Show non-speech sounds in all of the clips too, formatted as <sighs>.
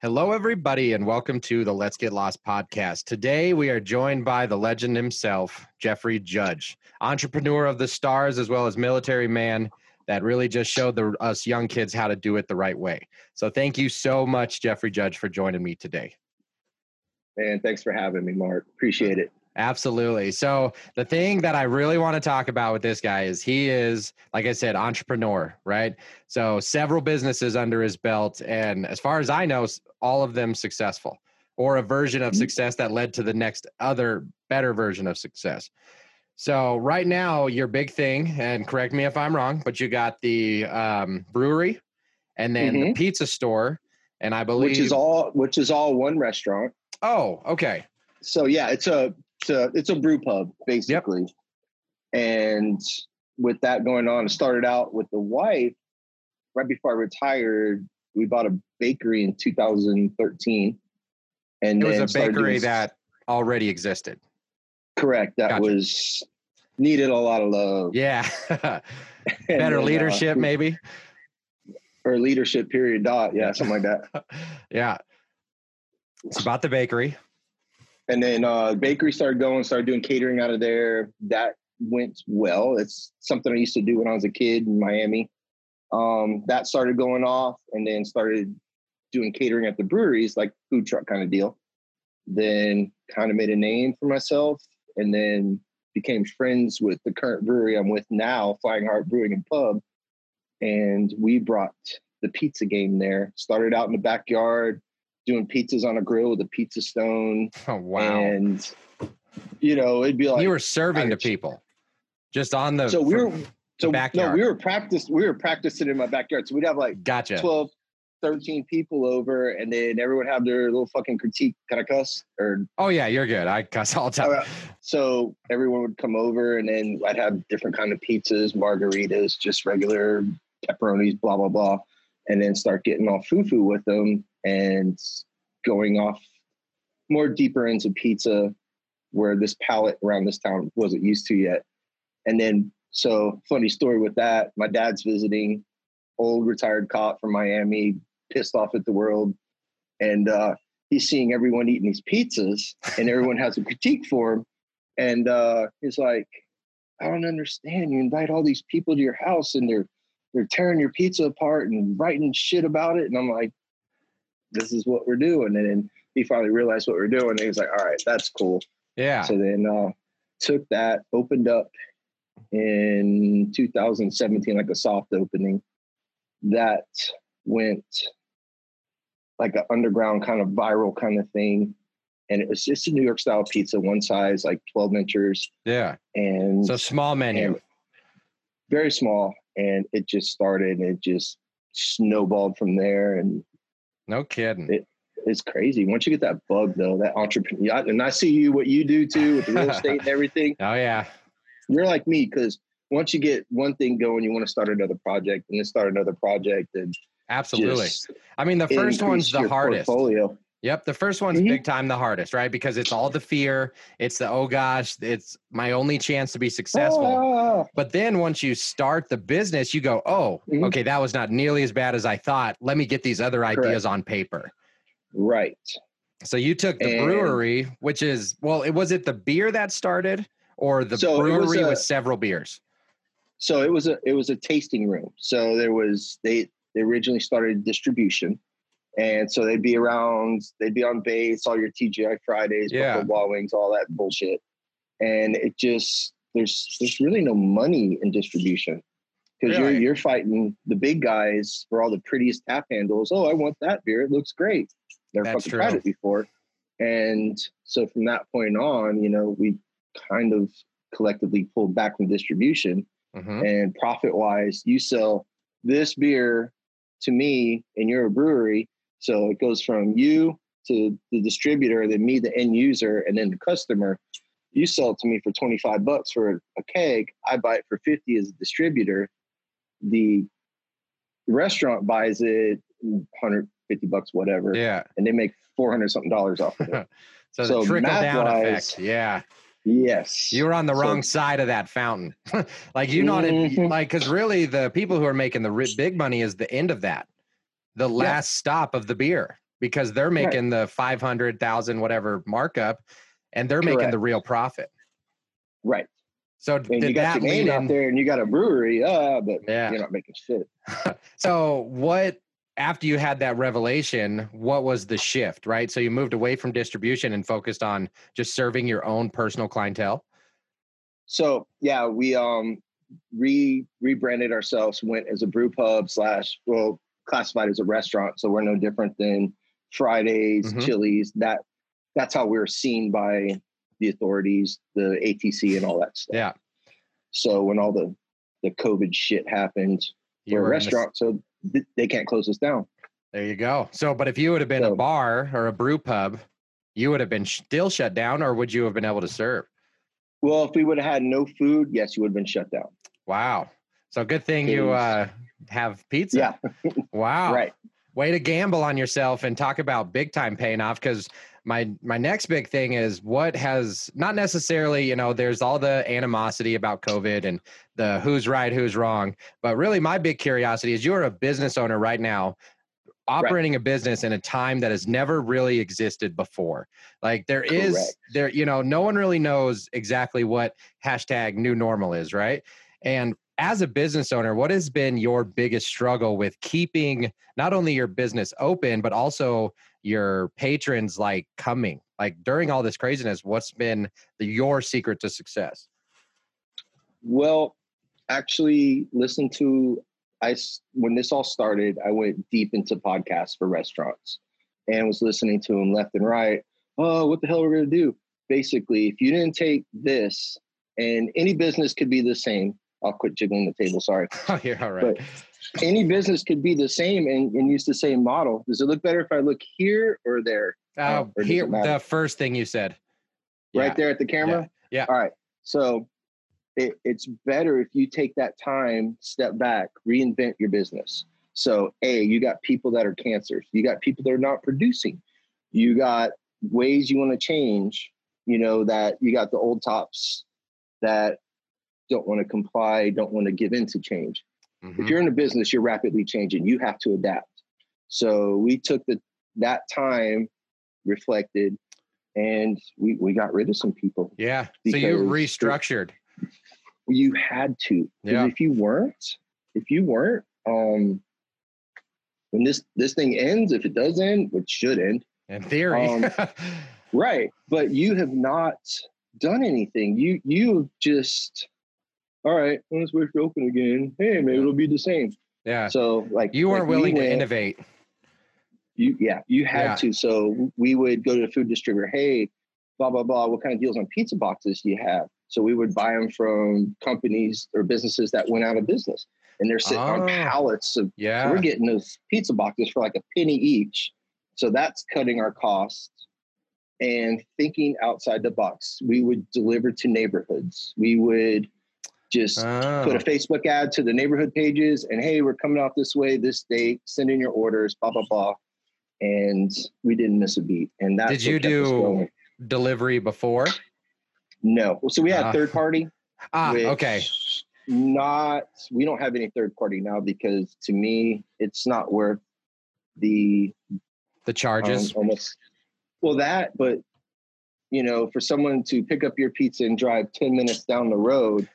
Hello, everybody, and welcome to the Let's Get Lost podcast. Today, we are joined by the legend himself, Jeffrey Judge, entrepreneur of the stars, as well as military man that really just showed the, us young kids how to do it the right way. So, thank you so much, Jeffrey Judge, for joining me today. And thanks for having me, Mark. Appreciate it. Absolutely. So the thing that I really want to talk about with this guy is he is, like I said, entrepreneur, right? So several businesses under his belt, and as far as I know, all of them successful, or a version of mm-hmm. success that led to the next other better version of success. So right now, your big thing, and correct me if I'm wrong, but you got the um, brewery, and then mm-hmm. the pizza store, and I believe which is all which is all one restaurant. Oh, okay. So yeah, it's a it's a it's a brew pub basically, yep. and with that going on, it started out with the wife. Right before I retired, we bought a bakery in 2013, and it was a bakery doing, that already existed. Correct. That gotcha. was needed a lot of love. Yeah, <laughs> <laughs> better then, leadership, uh, maybe. Or leadership period dot. Yeah, something like that. <laughs> yeah. It's about the bakery and then uh, bakery started going, started doing catering out of there. That went well. It's something I used to do when I was a kid in Miami. Um, that started going off, and then started doing catering at the breweries, like food truck kind of deal. Then kind of made a name for myself, and then became friends with the current brewery I'm with now, Flying Heart Brewing and Pub. And we brought the pizza game there. Started out in the backyard, doing pizzas on a grill with a pizza stone. <laughs> Oh wow! And you know, it'd be like you were serving to people, just on the so we were so backyard. no, we were practice we were practicing in my backyard. So we'd have like gotcha 12, 13 people over, and then everyone have their little fucking critique. Can I cuss? Or oh yeah, you're good. I cuss all the time. So everyone would come over, and then I'd have different kind of pizzas, margaritas, just regular pepperonis, blah blah blah, and then start getting all foo foo with them and going off more deeper into pizza where this palate around this town wasn't used to yet. And then, so funny story with that. My dad's visiting, old retired cop from Miami, pissed off at the world. And uh, he's seeing everyone eating these pizzas, and everyone has a critique for him. And uh, he's like, I don't understand. You invite all these people to your house, and they're they're tearing your pizza apart and writing shit about it. And I'm like, this is what we're doing. And then he finally realized what we are doing. And he was like, all right, that's cool. Yeah. So then uh, took that, opened up in 2017, like a soft opening. That went like an underground kind of viral kind of thing. And it was just a New York style pizza, one size, like 12 inches. Yeah. And so small menu. Very small. And it just started and it just snowballed from there. And no kidding. It, it's crazy. Once you get that bug though, that entrepreneur, and I see you what you do too with the real <laughs> estate and everything. Oh yeah, you're like me because once you get one thing going, you want to start another project and then start another project and absolutely. I mean, the first one's the hardest. Portfolio. Yep, the first one's mm-hmm. big time the hardest, right? Because it's all the fear. It's the oh gosh, it's my only chance to be successful. Oh. But then once you start the business, you go, oh, mm-hmm. okay, that was not nearly as bad as I thought. Let me get these other Correct. ideas on paper. Right. So you took the and brewery, which is well, it was it the beer that started, or the so brewery a, with several beers. So it was a it was a tasting room. So there was they they originally started distribution and so they'd be around, they'd be on base, all your TGI Fridays, yeah. Buffalo Wild Wings, all that bullshit. And it just there's there's really no money in distribution. Because really? you're you're fighting the big guys for all the prettiest tap handles. Oh, I want that beer. It looks great. Never That's fucking true. tried it before. And so from that point on, you know, we kind of collectively pulled back from distribution. Mm-hmm. And profit wise, you sell this beer to me and you're a brewery so it goes from you to the distributor, then me, the end user, and then the customer. You sell it to me for 25 bucks for a keg. I buy it for 50 as a distributor. The restaurant buys it 150 bucks, whatever. Yeah. And they make 400 something dollars off of it. so, <laughs> so the trickle down wise, effect. Yeah. Yes. You were on the so, wrong side of that fountain. <laughs> like you know, mm-hmm. like because really the people who are making the big money is the end of that the last yeah. stop of the beer. because they're making right. the 500,000 whatever markup and they're Correct. making the real profit. Right. So and you got your name out there and you got a brewery, uh, but yeah. you're not making shit. <laughs> so what after you had that revelation, what was the shift, right? So you moved away from distribution and focused on just serving your own personal clientele? So yeah, we um re rebranded ourselves, went as a brew pub slash well classified as a restaurant. So we're no different than Fridays, mm-hmm. Chili's. That that's how we are seen by the authorities, the ATC, and all that stuff. Yeah. So when all the the COVID shit happened, we're a restaurant, so th- they can't close us down. There you go. So, but if you would have been so, a bar or a brew pub, you would have been still shut down, or would you have been able to serve? Well, if we would have had no food, yes, you would have been shut down. Wow. So good thing you uh, have pizza. Yeah. <laughs> wow. Right. Way to gamble on yourself and talk about big time paying off because my my next big thing is what has not necessarily you know there's all the animosity about covid and the who's right who's wrong but really my big curiosity is you're a business owner right now operating right. a business in a time that has never really existed before like there is Correct. there you know no one really knows exactly what hashtag new normal is right and as a business owner what has been your biggest struggle with keeping not only your business open but also your patrons like coming? Like during all this craziness what's been the, your secret to success? Well actually listen to i when this all started i went deep into podcasts for restaurants and was listening to them left and right. Oh what the hell are we to do? Basically if you didn't take this and any business could be the same i'll quit jiggling the table sorry <laughs> oh you're all right but any business could be the same and, and use the same model. Does it look better if I look here or there? Uh, or here, the first thing you said. Right yeah. there at the camera? Yeah. yeah. All right. So it, it's better if you take that time, step back, reinvent your business. So, A, you got people that are cancers, you got people that are not producing, you got ways you want to change, you know, that you got the old tops that don't want to comply, don't want to give in to change. Mm-hmm. If you're in a business, you're rapidly changing. You have to adapt. So we took the that time, reflected, and we we got rid of some people. Yeah. So you restructured. You had to. Yeah. If you weren't, if you weren't, um, when this this thing ends, if it does end, which should end, in theory, um, <laughs> right? But you have not done anything. You you have just all right, let's wait for open again. Hey, maybe it'll be the same. Yeah. So like you weren't like willing we went, to innovate. You yeah, you had yeah. to. So we would go to the food distributor. Hey, blah blah blah. What kind of deals on pizza boxes do you have? So we would buy them from companies or businesses that went out of business, and they're sitting oh, on pallets of. Yeah. So we're getting those pizza boxes for like a penny each. So that's cutting our costs and thinking outside the box. We would deliver to neighborhoods. We would just oh. put a oh. Facebook ad to the neighborhood pages and hey, we're coming out this way this date, send in your orders, blah, blah, blah. And we didn't miss a beat. And that did you do delivery before? No. So we had uh, third party. Ah, okay. Not we don't have any third party now because to me it's not worth the the charges. Um, almost well that, but you know, for someone to pick up your pizza and drive 10 minutes down the road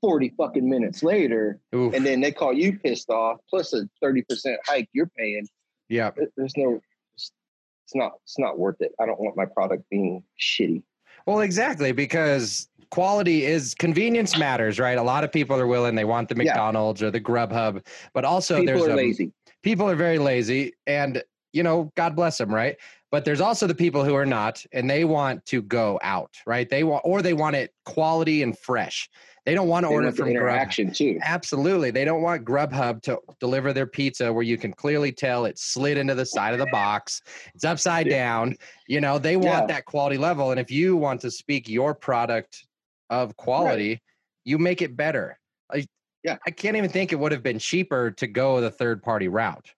40 fucking minutes later Oof. and then they call you pissed off plus a 30% hike you're paying. Yeah. There's no it's not it's not worth it. I don't want my product being shitty. Well exactly because quality is convenience matters right? A lot of people are willing they want the mcdonald's yeah. or the grubhub but also people there's are a, lazy. people are very lazy and you know god bless them right? But there's also the people who are not and they want to go out right? They want or they want it quality and fresh they don't want to they order from interaction Grubhub. too. Absolutely. They don't want Grubhub to deliver their pizza where you can clearly tell it slid into the side of the box. It's upside yeah. down. You know, they want yeah. that quality level. And if you want to speak your product of quality, right. you make it better. I, yeah. I can't even think it would have been cheaper to go the third party route.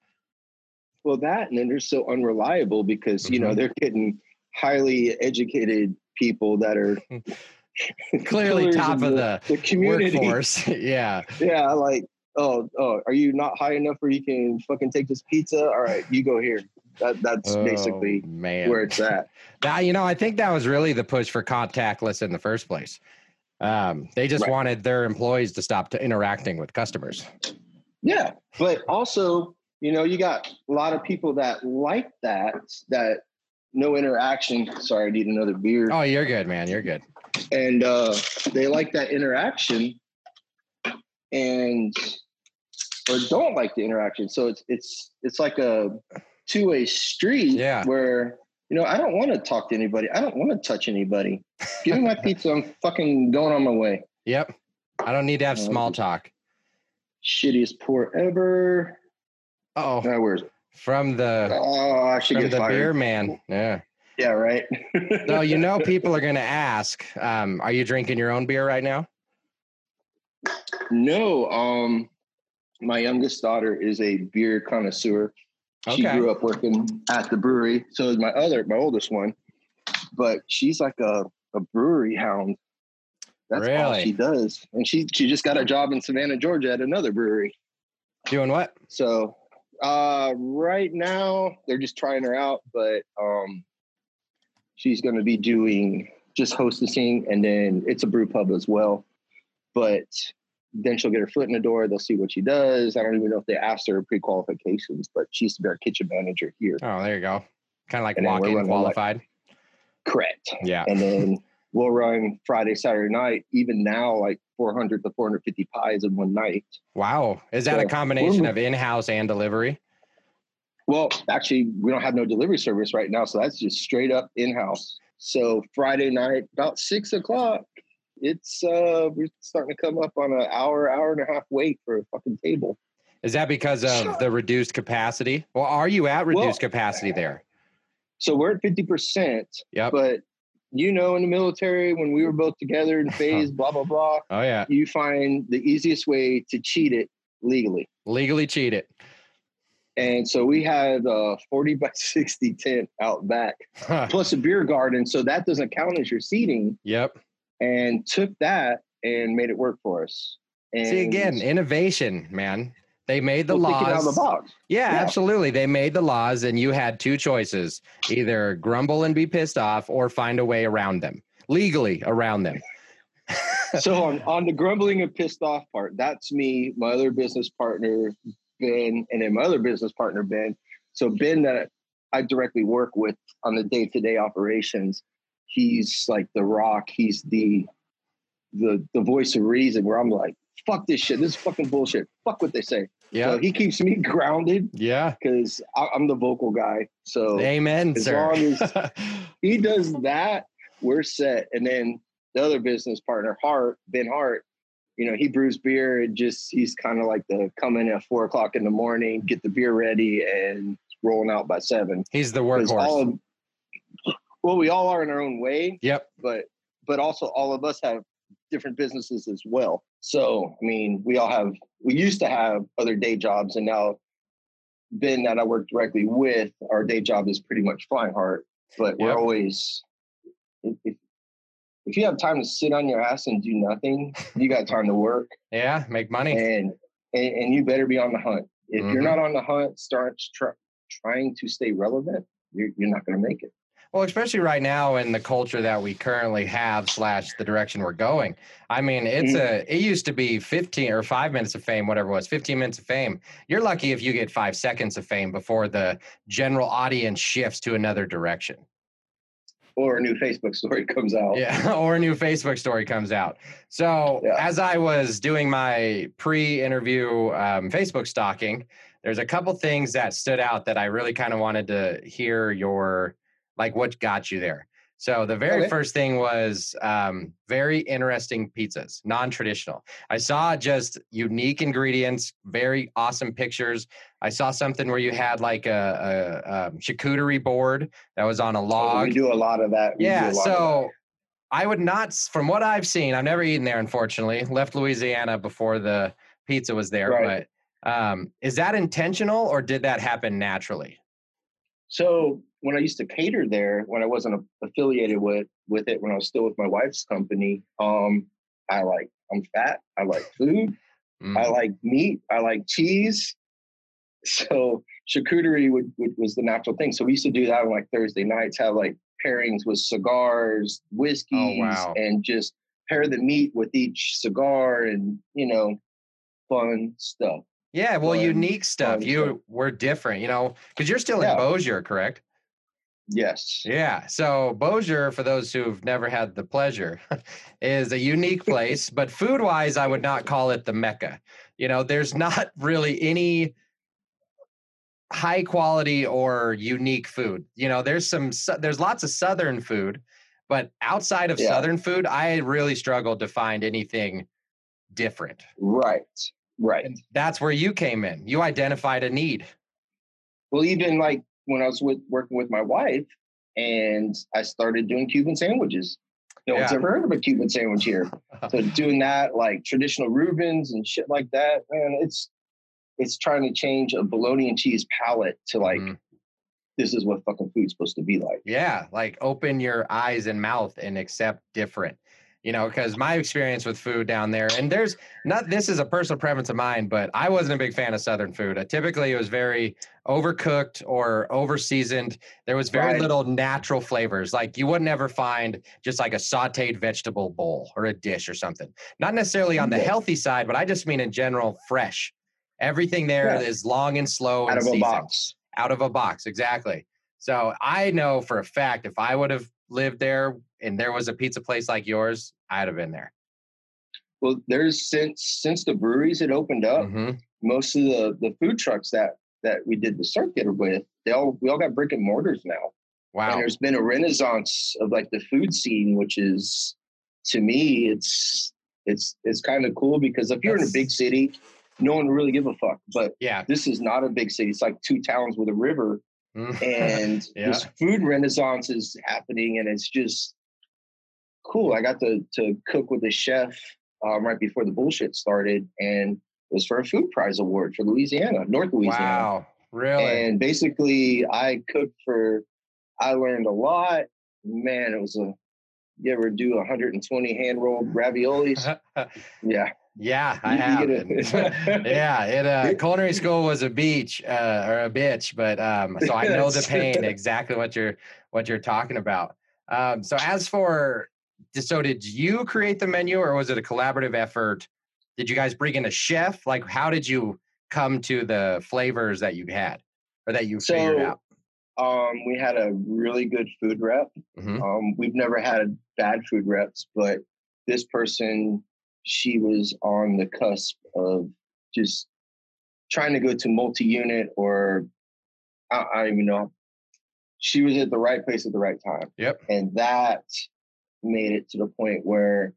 Well, that and then they're so unreliable because, mm-hmm. you know, mm-hmm. they're getting highly educated people that are <laughs> <laughs> clearly top of the, the community workforce. <laughs> yeah. Yeah, like, oh, oh, are you not high enough where you can fucking take this pizza? All right, you go here. That, that's oh, basically man. where it's at. <laughs> Now, you know, I think that was really the push for contactless in the first place. Um, they just right. wanted their employees to stop to interacting with customers. Yeah, but also, you know, you got a lot of people that like that. That no interaction. Sorry, I need another beer. Oh, you're good, man. You're good. And uh, they like that interaction, and or don't like the interaction. So it's it's it's like a two way street. Yeah. Where you know I don't want to talk to anybody. I don't want to touch anybody. Give me my <laughs> pizza. I'm fucking going on my way. Yep. I don't need to have uh, small talk. Shittiest pour ever. Oh. Where's it? From the oh, I should from get the fired. beer man. Yeah. Yeah, right. <laughs> no, you know people are going to ask. Um, are you drinking your own beer right now? No. Um, my youngest daughter is a beer connoisseur. She okay. grew up working at the brewery. So is my other, my oldest one. But she's like a, a brewery hound. That's really? all she does. And she she just got a job in Savannah, Georgia at another brewery. Doing what? So uh right now they're just trying her out, but um she's gonna be doing just hostessing and then it's a brew pub as well. But then she'll get her foot in the door. They'll see what she does. I don't even know if they asked her pre qualifications, but she used to be our kitchen manager here. Oh, there you go. Kind of like walk in qualified. Like, correct. Yeah. And then we'll run Friday, Saturday night. Even now, like 400 to 450 pies in one night. Wow. Is that so, a combination of in house and delivery? Well, actually, we don't have no delivery service right now. So that's just straight up in house. So Friday night, about six o'clock, it's uh we're starting to come up on an hour, hour and a half wait for a fucking table. Is that because of the reduced capacity? Well, are you at reduced well, capacity there? So we're at fifty percent. Yeah. But you know, in the military, when we were both together in <laughs> phase, blah blah blah. Oh yeah. You find the easiest way to cheat it legally. Legally cheat it. And so we had a 40 by 60 tent out back, plus a beer garden. So that doesn't count as your seating. Yep and took that and made it work for us. And See again, innovation, man. They made the laws. Out of the box. Yeah, yeah, absolutely. They made the laws, and you had two choices: either grumble and be pissed off, or find a way around them legally around them. so <laughs> on on the grumbling and pissed off part, that's me, my other business partner Ben, and then my other business partner Ben. So Ben, that I directly work with on the day to day operations, he's like the rock. He's the the the voice of reason. Where I'm like, fuck this shit. This is fucking bullshit. Fuck what they say. Yeah. So he keeps me <laughs> grounded. Yeah. Because I'm the vocal guy. So amen, as sir. long as <laughs> he does that, we're set. And then the other business partner, Hart, Ben Hart, you know, he brews beer and just he's kind of like the come in at four o'clock in the morning, get the beer ready, and rolling out by seven. He's the workhorse. All, well, we all are in our own way. Yep. But but also all of us have different businesses as well. So I mean, we all have we used to have other day jobs, and now Ben that I work directly with, our day job is pretty much Flying Heart. But we're always if, if you have time to sit on your ass and do nothing, you got time to work. Yeah, make money. And and, and you better be on the hunt. If mm-hmm. you're not on the hunt, start tr- trying to stay relevant. You're, you're not going to make it. Well, especially right now in the culture that we currently have, slash the direction we're going. I mean, it's mm. a. It used to be fifteen or five minutes of fame, whatever it was, fifteen minutes of fame. You're lucky if you get five seconds of fame before the general audience shifts to another direction. Or a new Facebook story comes out. Yeah, <laughs> or a new Facebook story comes out. So yeah. as I was doing my pre-interview um, Facebook stalking, there's a couple things that stood out that I really kind of wanted to hear your like what got you there. So the very okay. first thing was um, very interesting pizzas, non-traditional. I saw just unique ingredients, very awesome pictures. I saw something where you had like a, a, a um, charcuterie board that was on a log. Oh, we do a lot of that. We yeah, so I would not, from what I've seen, I've never eaten there. Unfortunately, left Louisiana before the pizza was there. Right. But um, is that intentional or did that happen naturally? So when I used to cater there, when I wasn't affiliated with with it, when I was still with my wife's company, um, I like I'm fat. I like food. Mm. I like meat. I like cheese. <laughs> so charcuterie would, would, was the natural thing. So we used to do that on like Thursday nights, have like pairings with cigars, whiskeys, oh, wow. and just pair the meat with each cigar and you know, fun stuff. Yeah, well, fun, unique stuff. You stuff. were different, you know, because you're still yeah. in Bossier, correct? Yes. Yeah. So Bossier, for those who've never had the pleasure, <laughs> is a unique place, but food wise, I would not call it the Mecca. You know, there's <laughs> not really any high quality or unique food. You know, there's some there's lots of southern food, but outside of yeah. southern food, I really struggled to find anything different. Right. Right. And that's where you came in. You identified a need. Well, even like when I was with working with my wife and I started doing Cuban sandwiches. No yeah. one's ever heard of a Cuban sandwich here. so <laughs> doing that, like traditional Reubens and shit like that, man, it's it's trying to change a bologna and cheese palate to like mm. this is what fucking food's supposed to be like. Yeah, like open your eyes and mouth and accept different you know, because my experience with food down there, and there's not this is a personal preference of mine, but I wasn't a big fan of Southern food. I, typically, it was very overcooked or over seasoned. There was very right. little natural flavors. Like you wouldn't ever find just like a sauteed vegetable bowl or a dish or something. Not necessarily on the healthy side, but I just mean in general, fresh. Everything there is long and slow out and of seasoned. a box. Out of a box, exactly. So I know for a fact if I would have lived there and there was a pizza place like yours, I'd have been there. Well, there's since since the breweries had opened up, mm-hmm. most of the the food trucks that that we did the circuit with, they all we all got brick and mortars now. Wow. And there's been a renaissance of like the food scene, which is to me, it's it's it's kind of cool because if you're That's... in a big city, no one really give a fuck. But yeah, this is not a big city. It's like two towns with a river. Mm. <laughs> and yeah. this food renaissance is happening and it's just cool. I got to to cook with a chef um, right before the bullshit started, and it was for a food prize award for Louisiana, North Louisiana. Wow, really? And basically, I cooked for. I learned a lot. Man, it was a. You ever do 120 hand rolled raviolis? <laughs> yeah. Yeah, I have. <laughs> yeah, it uh, culinary school was a beach uh, or a bitch, but um, so I know the <laughs> pain exactly what you're what you're talking about. Um, so as for so did you create the menu or was it a collaborative effort? Did you guys bring in a chef? Like, how did you come to the flavors that you had or that you so, figured out? Um, we had a really good food rep. Mm-hmm. Um, we've never had bad food reps, but this person, she was on the cusp of just trying to go to multi-unit or I, I don't even know. She was at the right place at the right time. Yep. And that made it to the point where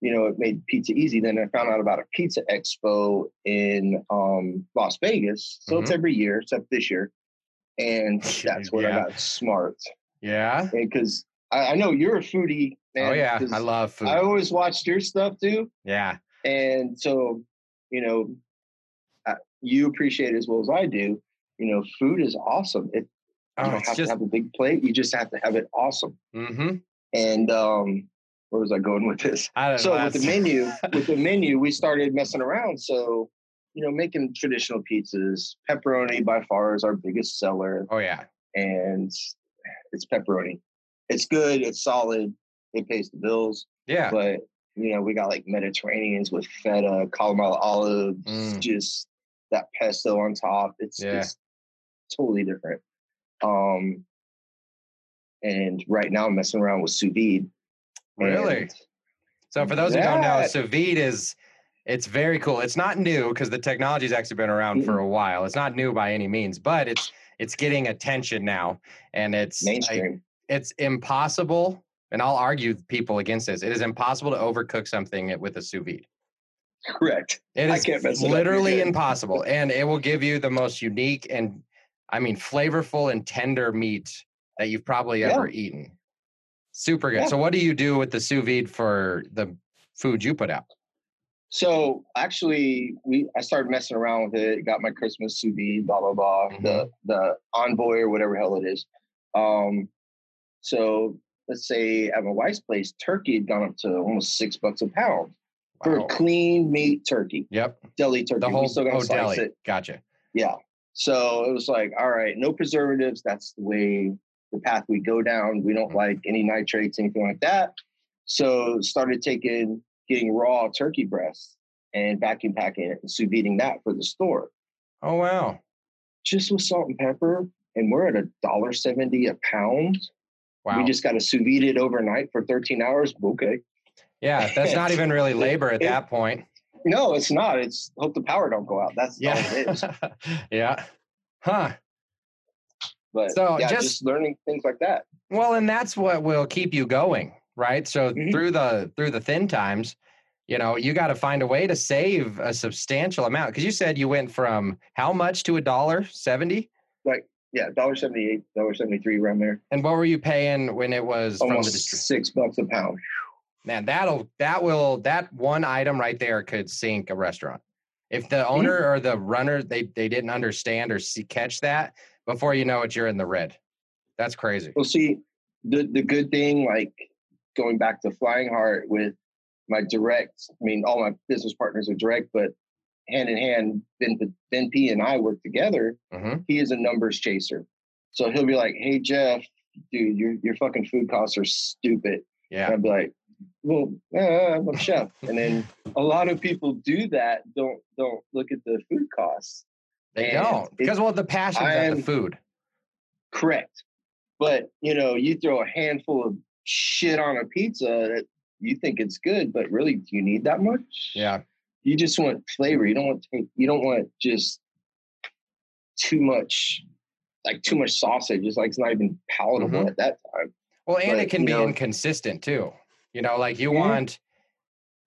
you know it made pizza easy. Then i found out about a pizza expo in um, las vegas. So mm-hmm. it's every year except this year. And that's where yeah. i got smart. Yeah? Because I, I, know you're a foodie oh, man, oh yeah i love food. I always watched your stuff too. Yeah. And so you know you appreciate it as well as i do. You know food is awesome. It you oh, don't have just... to have a big plate. You just have to have it awesome. Mm-hmm. And um, where was I going with this? so with the menu, <laughs> with the menu, we started messing around. So you know, making traditional pizzas. Pepperoni by far is our biggest seller. Oh yeah, and it's pepperoni. It's good. It's solid. It pays the bills. Yeah, but you know, we got like Mediterraneans with feta, calamari olives, mm. just that pesto on top. It's yeah. just totally different. Um, and right now I'm messing around with sous vide. Really? So for those that, who don't know, sous vide is it's very cool. It's not new because the technology's actually been around for a while. It's not new by any means, but it's it's getting attention now, and it's mainstream. it's impossible, and I'll argue people against this. It is impossible to overcook something with a sous vide. Correct. It is literally impossible, and it will give you the most unique and, I mean, flavorful and tender meat that you've probably yeah. ever eaten. Super good. Yeah. So, what do you do with the sous vide for the food you put out? So actually, we I started messing around with it. Got my Christmas sous vide, blah blah blah. Mm-hmm. The the envoy or whatever hell it is. Um, so let's say at my wife's place, turkey had gone up to almost six bucks a pound wow. for clean meat turkey. Yep, deli turkey. The whole we still oh, slice deli. it. Gotcha. Yeah. So it was like, all right, no preservatives. That's the way the path we go down. We don't mm-hmm. like any nitrates, anything like that. So started taking getting raw turkey breasts and vacuum packing it and sous videing that for the store. Oh wow! Just with salt and pepper, and we're at a dollar seventy a pound. Wow! We just got to sous vide it overnight for thirteen hours. Okay. Yeah, that's not even really <laughs> labor at it, that point. No, it's not. It's hope the power don't go out. That's yeah. all it is. <laughs> yeah. Huh. But so yeah, just, just, learning things like that. Well, and that's what will keep you going, right? So mm-hmm. through the through the thin times, you know, you got to find a way to save a substantial amount. Because you said you went from how much to a dollar seventy? Like yeah, dollar seventy eight, dollar seventy three around there. And what were you paying when it was almost six bucks a pound? man, that'll that will that one item right there could sink a restaurant. If the owner mm-hmm. or the runner they they didn't understand or see, catch that before you know it, you're in the red. That's crazy. Well, see, the the good thing, like going back to Flying Heart with my direct, I mean, all my business partners are direct, but hand in hand, Ben, ben P and I work together. Mm-hmm. He is a numbers chaser. So he'll be like, hey, Jeff, dude, your, your fucking food costs are stupid. Yeah. And I'll be like, well, uh, I'm a chef. and then <laughs> a lot of people do that. Don't don't look at the food costs. They and don't because well, the passion's at the food. Correct, but you know, you throw a handful of shit on a pizza that you think it's good, but really, do you need that much? Yeah. You just want flavor. You don't want you don't want just too much, like too much sausage. It's like it's not even palatable mm-hmm. at that time. Well, and but, it can be know, inconsistent too. You know, like you mm-hmm. want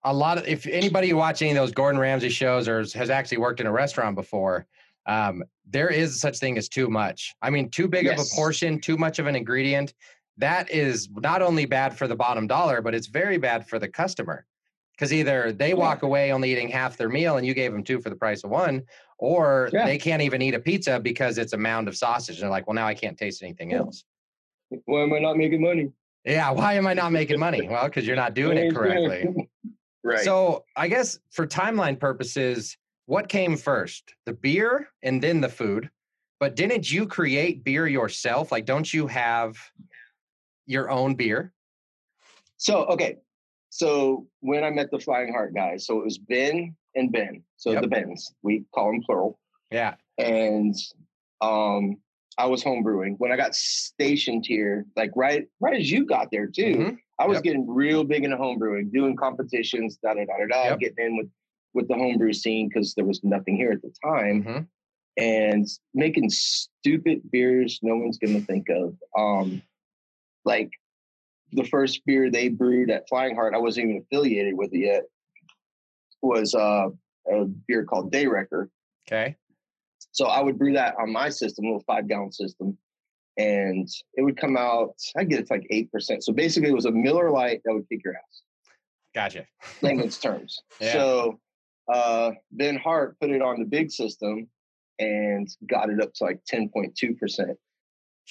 a lot of if anybody watching those Gordon Ramsay shows or has actually worked in a restaurant before, um, there is such thing as too much. I mean, too big yes. of a portion, too much of an ingredient. That is not only bad for the bottom dollar, but it's very bad for the customer. Because either they walk away only eating half their meal and you gave them two for the price of one, or yeah. they can't even eat a pizza because it's a mound of sausage. And they're like, well, now I can't taste anything else. Why am I not making money? Yeah. Why am I not making money? Well, because you're not <laughs> doing it correctly. <laughs> right. So I guess for timeline purposes, what came first? The beer and then the food. But didn't you create beer yourself? Like, don't you have your own beer? So, okay. So when I met the Flying Heart guys, so it was Ben and Ben. So yep. the Bens, we call them plural. Yeah. And um I was homebrewing. When I got stationed here, like right right as you got there too, mm-hmm. I was yep. getting real big into homebrewing, doing competitions, da da da da da, yep. getting in with with the homebrew scene because there was nothing here at the time, mm-hmm. and making stupid beers no one's gonna think of. Um, like the first beer they brewed at Flying Heart, I wasn't even affiliated with it yet. Was uh, a beer called Day Wrecker. Okay. So I would brew that on my system, a little five gallon system, and it would come out. I get it's like eight percent. So basically, it was a Miller Lite that would kick your ass. Gotcha. Layman's <laughs> terms. Yeah. So uh, Ben Hart put it on the big system and got it up to like ten point two percent.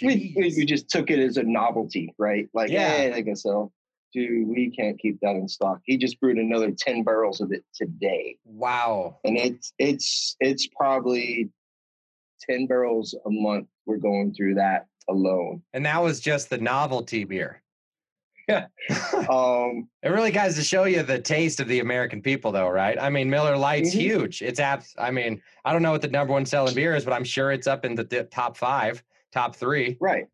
We, we just took it as a novelty, right? Like, yeah, hey, they can sell. Dude, we can't keep that in stock. He just brewed another ten barrels of it today. Wow! And it's it's it's probably 10 barrels a month we're going through that alone. And that was just the novelty beer. Yeah. <laughs> um, it really guys to show you the taste of the American people though, right? I mean, Miller Lite's mm-hmm. huge. It's abs I mean, I don't know what the number one selling beer is, but I'm sure it's up in the top five, top three. Right.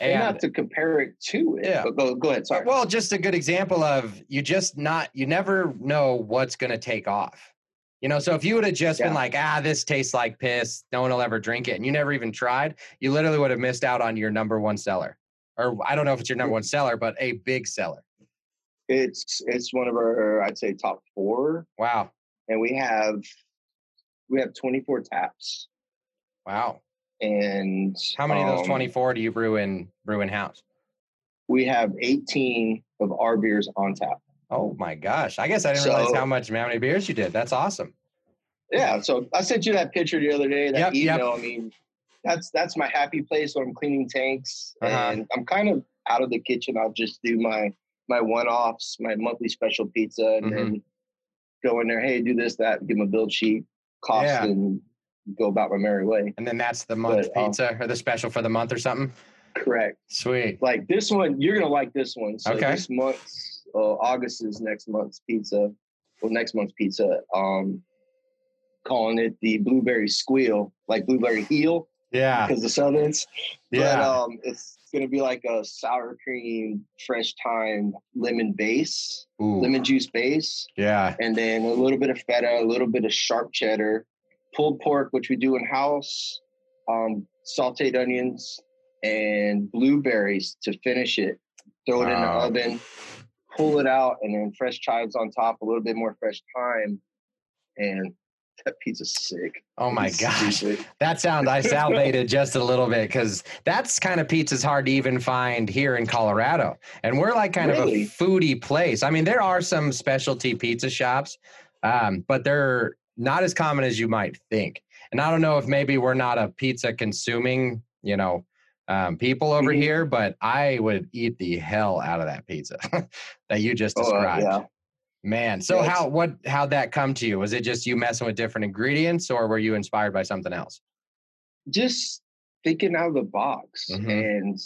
And, and not to compare it to it. Yeah. But go, go ahead. Sorry. Well, just a good example of you just not, you never know what's going to take off. You know, so if you would have just yeah. been like, ah, this tastes like piss, no one will ever drink it, and you never even tried, you literally would have missed out on your number one seller. Or I don't know if it's your number one seller, but a big seller. It's it's one of our I'd say top four. Wow. And we have we have 24 taps. Wow. And how many um, of those 24 do you brew in brew in house? We have 18 of our beers on tap. Oh my gosh! I guess I didn't so, realize how much how many beers you did. That's awesome. Yeah, so I sent you that picture the other day. That yep, email. Yep. I mean, that's that's my happy place when I'm cleaning tanks, uh-huh. and I'm kind of out of the kitchen. I'll just do my my one offs, my monthly special pizza, and mm-hmm. then go in there. Hey, do this, that. Give them a build sheet, cost, yeah. and go about my merry way. And then that's the month but, um, pizza um, or the special for the month or something. Correct. Sweet. Like this one, you're gonna like this one. So okay. this month, uh, August is next month's pizza. Well, next month's pizza. Um, calling it the blueberry squeal, like blueberry heel. Yeah. Because the Southerns. Yeah. But um, it's gonna be like a sour cream, fresh thyme, lemon base, Ooh. lemon juice base. Yeah. And then a little bit of feta, a little bit of sharp cheddar, pulled pork, which we do in house, um, sauteed onions, and blueberries to finish it. Throw it wow. in the oven, pull it out, and then fresh chives on top, a little bit more fresh thyme, and <laughs> that pizza's sick. Oh my gosh. That sounds I <laughs> salivated just a little bit because that's kind of pizza's hard to even find here in Colorado. And we're like kind really? of a foodie place. I mean, there are some specialty pizza shops, um, but they're not as common as you might think. And I don't know if maybe we're not a pizza consuming, you know, um, people over mm-hmm. here, but I would eat the hell out of that pizza <laughs> that you just described. Oh, uh, yeah. Man, so how what how'd that come to you? Was it just you messing with different ingredients, or were you inspired by something else? Just thinking out of the box. Mm-hmm. And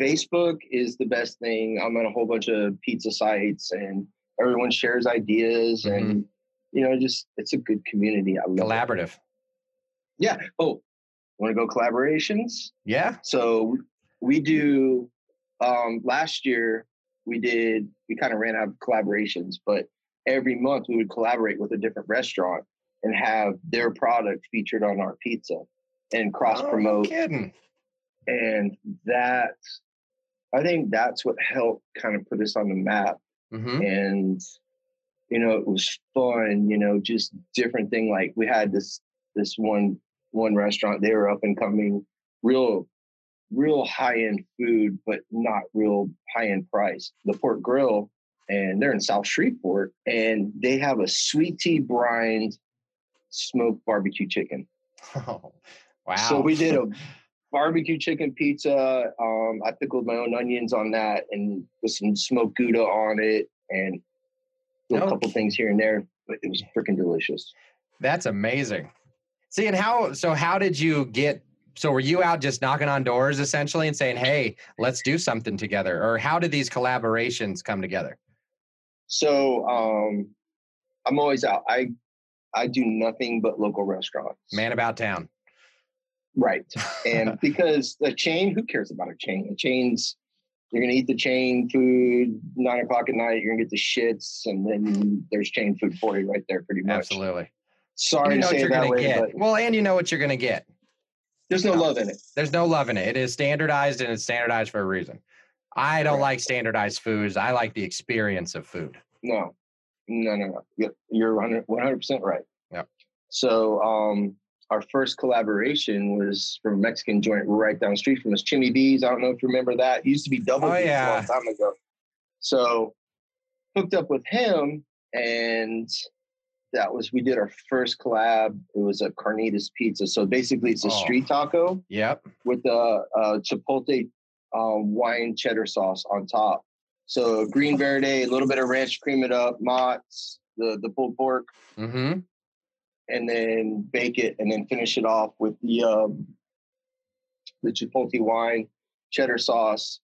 Facebook is the best thing. I'm on a whole bunch of pizza sites, and everyone shares ideas, mm-hmm. and you know, just it's a good community. I love collaborative. It. Yeah. Oh, want to go collaborations? Yeah. So we do. Um, last year we did we kind of ran out of collaborations, but every month we would collaborate with a different restaurant and have their product featured on our pizza and cross promote. Oh, and that I think that's what helped kind of put us on the map. Mm-hmm. And you know, it was fun, you know, just different thing. Like we had this this one one restaurant, they were up and coming, real real high end food, but not real high end price. The Pork Grill, and they're in South Shreveport, and they have a sweet tea brined smoked barbecue chicken. Oh, <laughs> wow. So we did a <laughs> barbecue chicken pizza. Um, I pickled my own onions on that and with some smoked Gouda on it and a couple things here and there, but it was freaking delicious. That's amazing. See, and how, so how did you get so were you out just knocking on doors essentially and saying hey let's do something together or how did these collaborations come together so um i'm always out i i do nothing but local restaurants man about town right and <laughs> because the chain who cares about a chain a chain's you're gonna eat the chain food nine o'clock at night you're gonna get the shits and then there's chain food for you right there pretty much absolutely sorry you know to say that way, get. But, well and you know what you're gonna get there's no love in it. There's no love in it. It is standardized and it's standardized for a reason. I don't right. like standardized foods. I like the experience of food. No, no, no, no. You're 100 percent right. Yep. So, um, our first collaboration was from a Mexican joint right down the street from us, Chimmy B's. I don't know if you remember that. It used to be Double oh, yeah. a long time ago. So, hooked up with him, and that was we did our first collab. It was a carnitas pizza. So basically, it's a oh. street taco. Yep. With a, a chipotle um, wine cheddar sauce on top. So green verde, a little bit of ranch, cream it up, mozz, the the pulled pork, mm-hmm. and then bake it, and then finish it off with the um, the chipotle wine, cheddar sauce,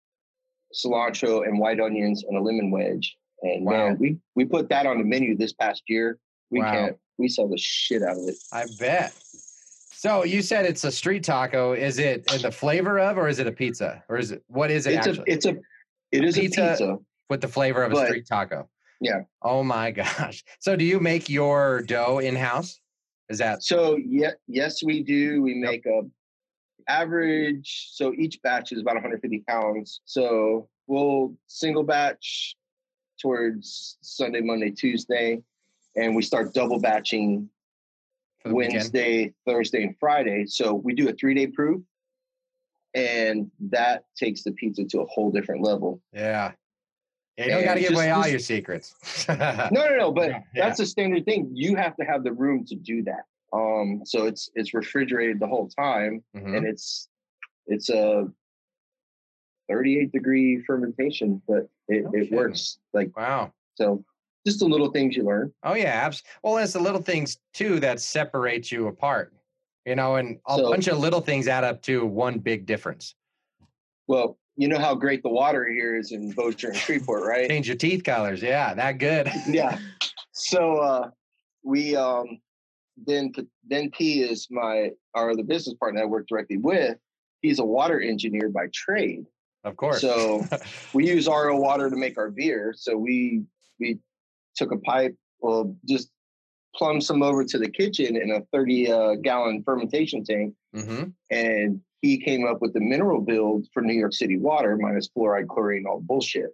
cilantro, and white onions, and a lemon wedge. And wow. man, we we put that on the menu this past year we wow. can't. We sell the shit out of it. I bet. So you said it's a street taco. Is it uh, the flavor of, or is it a pizza, or is it what is it? It's actually? a. It's a. It is pizza a pizza with the flavor of a street taco. Yeah. Oh my <laughs> gosh. So do you make your dough in house? Is that so? Yeah. Yes, we do. We make yep. a average. So each batch is about 150 pounds. So we'll single batch towards Sunday, Monday, Tuesday and we start double batching Wednesday, weekend. Thursday, and Friday. So we do a three day proof, and that takes the pizza to a whole different level. Yeah. Yeah, you don't got to give away all your secrets. <laughs> no, no, no. But yeah. that's a standard thing. You have to have the room to do that. Um, so it's it's refrigerated the whole time, mm-hmm. and it's it's a 38 degree fermentation, but it, it works. Like wow. So just the little things you learn. Oh yeah, well, it's the little things too that separate you apart. You know, and a so, bunch of little things add up to one big difference. Well, you know how great the water here is in Bossier and Shreveport, right? Change your teeth colors. Yeah, that good. <laughs> yeah. So uh, we um, then Ben P is my our other business partner I work directly with. He's a water engineer by trade. Of course. So <laughs> we use RO water to make our beer. So we we took a pipe, well, just plumb some over to the kitchen in a 30 uh, gallon fermentation tank. Mm-hmm. And he came up with the mineral build for New York City water minus fluoride, chlorine, all bullshit.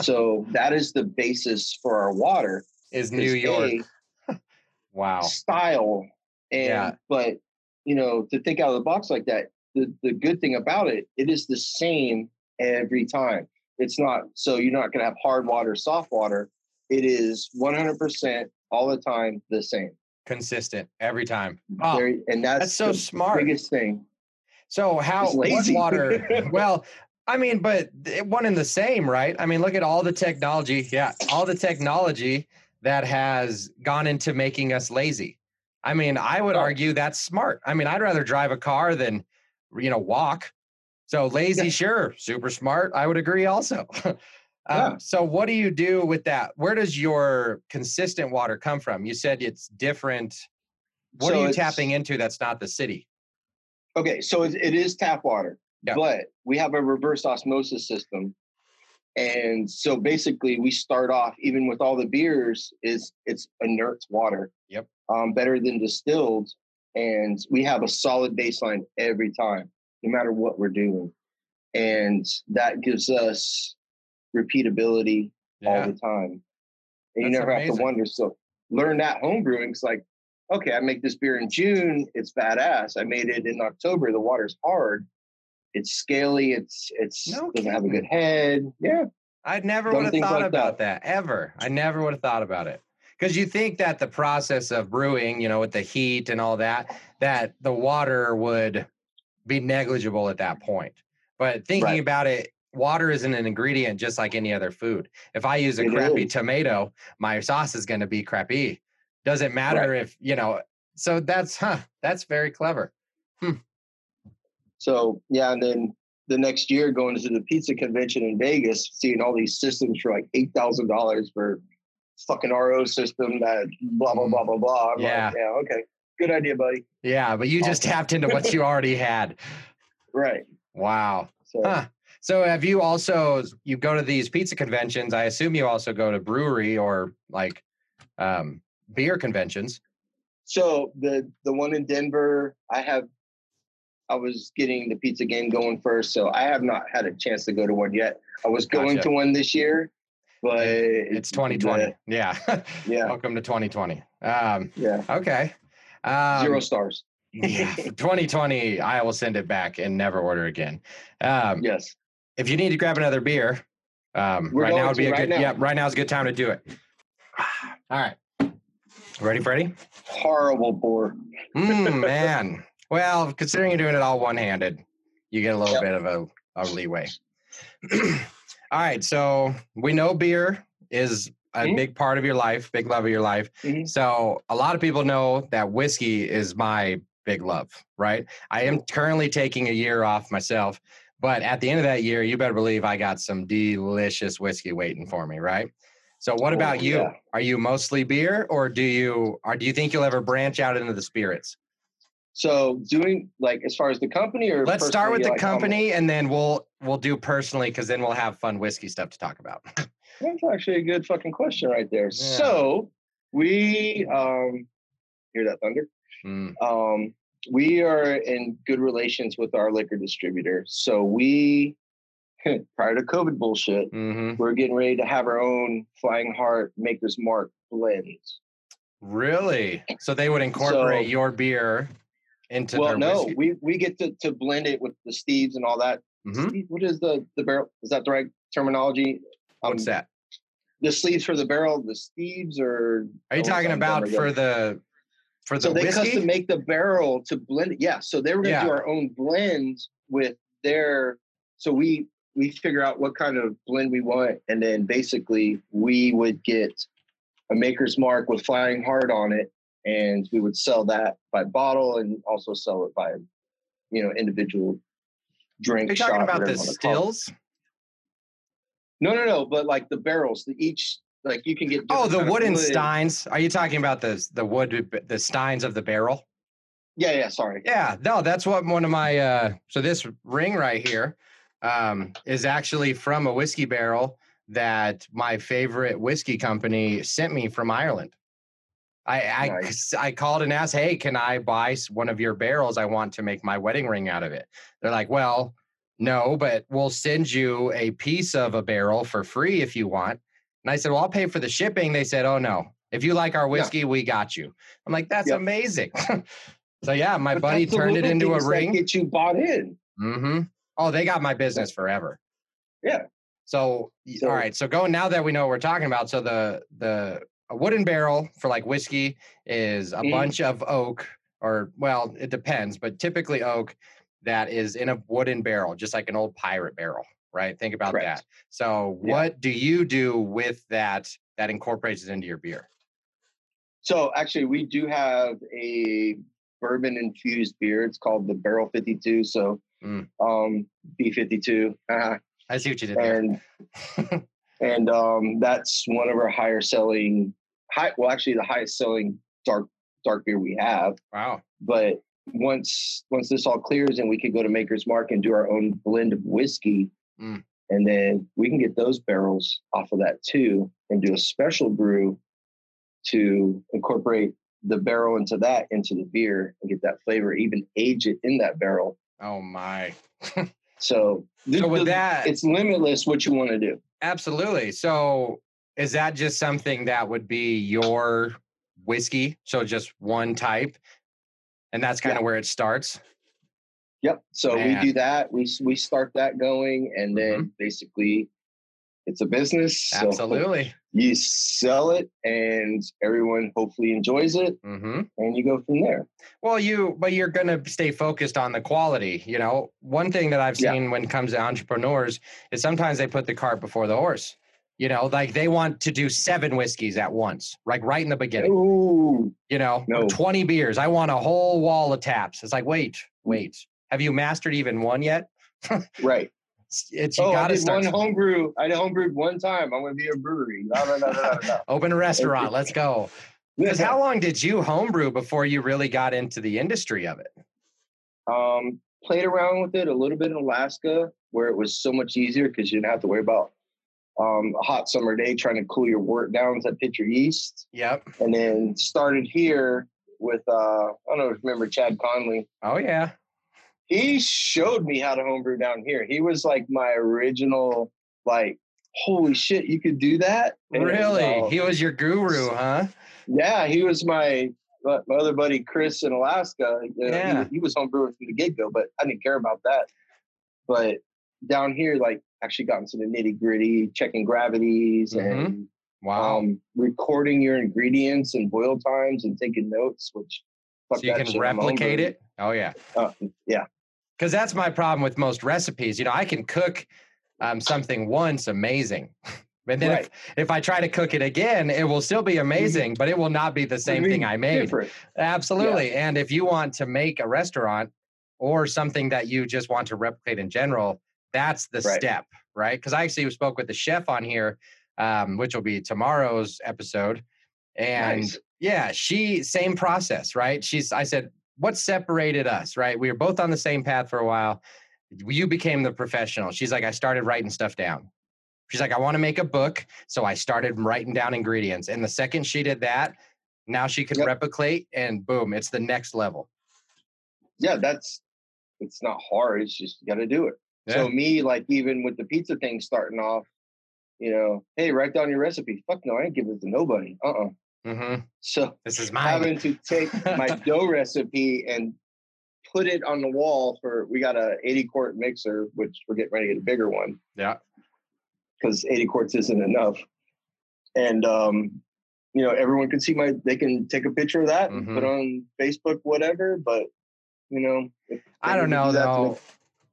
so <laughs> that is the basis for our water. Is New York. <laughs> wow. Style. And, yeah. but, you know, to think out of the box like that, the, the good thing about it, it is the same every time. It's not, so you're not going to have hard water, soft water. It is 100% all the time the same. Consistent every time. Very, and that's, that's so smart. Biggest thing. So how what water? <laughs> well, I mean, but one and the same, right? I mean, look at all the technology. Yeah, all the technology that has gone into making us lazy. I mean, I would argue that's smart. I mean, I'd rather drive a car than, you know, walk. So lazy, yeah. sure, super smart. I would agree also. <laughs> Yeah. Um, so what do you do with that? Where does your consistent water come from? You said it's different. What so are you tapping into that's not the city? Okay, so it, it is tap water, yeah. but we have a reverse osmosis system. And so basically we start off even with all the beers is it's inert water. Yep. Um, better than distilled. And we have a solid baseline every time, no matter what we're doing. And that gives us repeatability yeah. all the time. And you never amazing. have to wonder. So learn that home brewing. It's like, okay, I make this beer in June. It's badass. I made it in October. The water's hard. It's scaly. It's it's no doesn't have a good head. Yeah. I'd never would have thought like about that. that ever. I never would have thought about it. Because you think that the process of brewing, you know, with the heat and all that, that the water would be negligible at that point. But thinking right. about it water isn't an ingredient just like any other food. If I use a it crappy is. tomato, my sauce is going to be crappy. Doesn't matter right. if, you know, so that's, huh, that's very clever. Hmm. So, yeah. And then the next year going to the pizza convention in Vegas, seeing all these systems for like $8,000 for fucking RO system that blah, blah, mm. blah, blah, blah. I'm yeah. Like, yeah. Okay. Good idea, buddy. Yeah. But you just tapped into what you <laughs> already had. Right. Wow. So, huh. So have you also you go to these pizza conventions? I assume you also go to brewery or like um, beer conventions. So the the one in Denver, I have I was getting the pizza game going first, so I have not had a chance to go to one yet. I was going gotcha. to one this year, but it's 2020. yeah. <laughs> Yeah. Welcome to 2020. Um, yeah. Okay. Um, Zero stars. yeah. <laughs> 2020, I will send it back and never order again. Um, yes if you need to grab another beer, um, right now would be a right good. Now. Yeah, right now is a good time to do it. <sighs> All right, ready, Freddie? Horrible bore. mm, <laughs> man. Well, considering you're doing it all one-handed, you get a little yep. bit of a, a leeway. <clears throat> all right, so we know beer is a mm-hmm. big part of your life, big love of your life. Mm-hmm. So a lot of people know that whiskey is my big love, right? I am currently taking a year off myself but at the end of that year, you better believe I got some delicious whiskey waiting for me, right? So what oh, about you? Yeah. Are you mostly beer or do you or do you think you'll ever branch out into the spirits? So doing like as far as the company or let's start with the like company and then we'll we'll do personally because then we'll have fun whiskey stuff to talk about. <laughs> That's actually a good fucking question right there. Yeah. So we um hear that thunder? Mm. Um we are in good relations with our liquor distributor. So we, <laughs> prior to COVID bullshit, mm-hmm. we're getting ready to have our own Flying Heart Maker's Mark blends. Really? So they would incorporate so, your beer into well, no, whiskey? we we get to, to blend it with the Steves and all that. Mm-hmm. Steve, what is the the barrel? Is that the right terminology? Um, What's that? The sleeves for the barrel, the Steves, or are you talking about for the for the so they whiskey? custom make the barrel to blend it. Yeah, so they were going to yeah. do our own blends with their. So we we figure out what kind of blend we want, and then basically we would get a maker's mark with Flying Heart on it, and we would sell that by bottle and also sell it by, you know, individual drink. Are you talking about the stills? No, no, no. But like the barrels, the each like you can get. Oh, the wooden wood. steins. Are you talking about the the wood the steins of the barrel? Yeah, yeah. Sorry. Yeah, no, that's what one of my. uh So this ring right here um is actually from a whiskey barrel that my favorite whiskey company sent me from Ireland. I I, nice. I called and asked, "Hey, can I buy one of your barrels? I want to make my wedding ring out of it." They're like, "Well, no, but we'll send you a piece of a barrel for free if you want." And I said, Well, I'll pay for the shipping. They said, Oh, no. If you like our whiskey, yeah. we got you. I'm like, That's yeah. amazing. <laughs> so, yeah, my but buddy turned it into a ring. Get you bought in. Mm-hmm. Oh, they got my business forever. Yeah. So, so, all right. So going now that we know what we're talking about, so the the a wooden barrel for like whiskey is a mm. bunch of oak, or well, it depends, but typically oak that is in a wooden barrel, just like an old pirate barrel right? Think about Correct. that. So, yeah. what do you do with that that incorporates it into your beer? So, actually, we do have a bourbon infused beer. It's called the Barrel 52. So, mm. um, B52. <laughs> Uh, I see what you did and, <laughs> and um, that's one of our higher selling, high, well, actually, the highest selling dark dark beer we have. Wow. But once once this all clears and we can go to Maker's Mark and do our own blend of whiskey, Mm. And then we can get those barrels off of that too and do a special brew to incorporate the barrel into that, into the beer and get that flavor, even age it in that barrel. Oh my. so, <laughs> so with that, it's limitless what you want to do. Absolutely. So is that just something that would be your whiskey? So just one type? And that's kind yeah. of where it starts? Yep. So Man. we do that. We we start that going, and then mm-hmm. basically, it's a business. Absolutely. You sell it, and everyone hopefully enjoys it, mm-hmm. and you go from there. Well, you but you're going to stay focused on the quality. You know, one thing that I've seen yeah. when it comes to entrepreneurs is sometimes they put the cart before the horse. You know, like they want to do seven whiskeys at once, like right in the beginning. Ooh, you know, no. 20 beers. I want a whole wall of taps. It's like, wait, wait. Have you mastered even one yet? right. <laughs> It's, you oh, gotta I did start. one homebrew. I did homebrewed one time. I'm going to be a brewery. No, no, no, no, no. <laughs> Open a restaurant. Let's go. <laughs> Because how long did you homebrew before you really got into the industry of it? Um, played around with it a little bit in Alaska, where it was so much easier because you didn't have to worry about um, a hot summer day trying to cool your wort down to pitch your yeast. Yep. And then started here with uh, I don't know if you remember Chad Conley. Oh yeah he showed me how to homebrew down here. He was like my original, like, holy shit, you could do that. And really? Uh, he was your guru, huh? Yeah, he was my my other buddy Chris in Alaska. You know, yeah. He, he, was homebrewing from the get go, but I didn't care about that. But down here, like, actually got into the nitty gritty, checking gravities mm-hmm. and wow, um, recording your ingredients and boil times and taking notes, which so you can replicate it. Oh yeah, uh, yeah because that's my problem with most recipes. You know, I can cook um, something once amazing. <laughs> But then right. if, if I try to cook it again, it will still be mm-hmm. amazing, but it will not be the same thing I made. Different. Absolutely. Yeah. And if you want to make a restaurant or something that you just want to replicate in general, that's the right. step, right? Because I actually spoke with the chef on here, um, which will be tomorrow's episode. And nice. Yeah, she same process, right? She's I said, what separated us, right? We were both on the same path for a while. You became the professional. She's like, I started writing stuff down. She's like, I want to make a book. So I started writing down ingredients. And the second she did that, now she could yep. replicate and boom, it's the next level. Yeah, that's it's not hard. It's just you gotta do it. Yeah. So me, like even with the pizza thing starting off, you know, hey, write down your recipe. Fuck no, I ain't give it to nobody. Uh-uh. Mm-hmm. So this is mine. having to take my <laughs> dough recipe and put it on the wall for we got a 80 quart mixer, which we're getting ready to get a bigger one. Yeah. Because 80 quarts isn't enough. And um, you know, everyone can see my they can take a picture of that mm-hmm. and put on Facebook, whatever. But you know, I don't know do though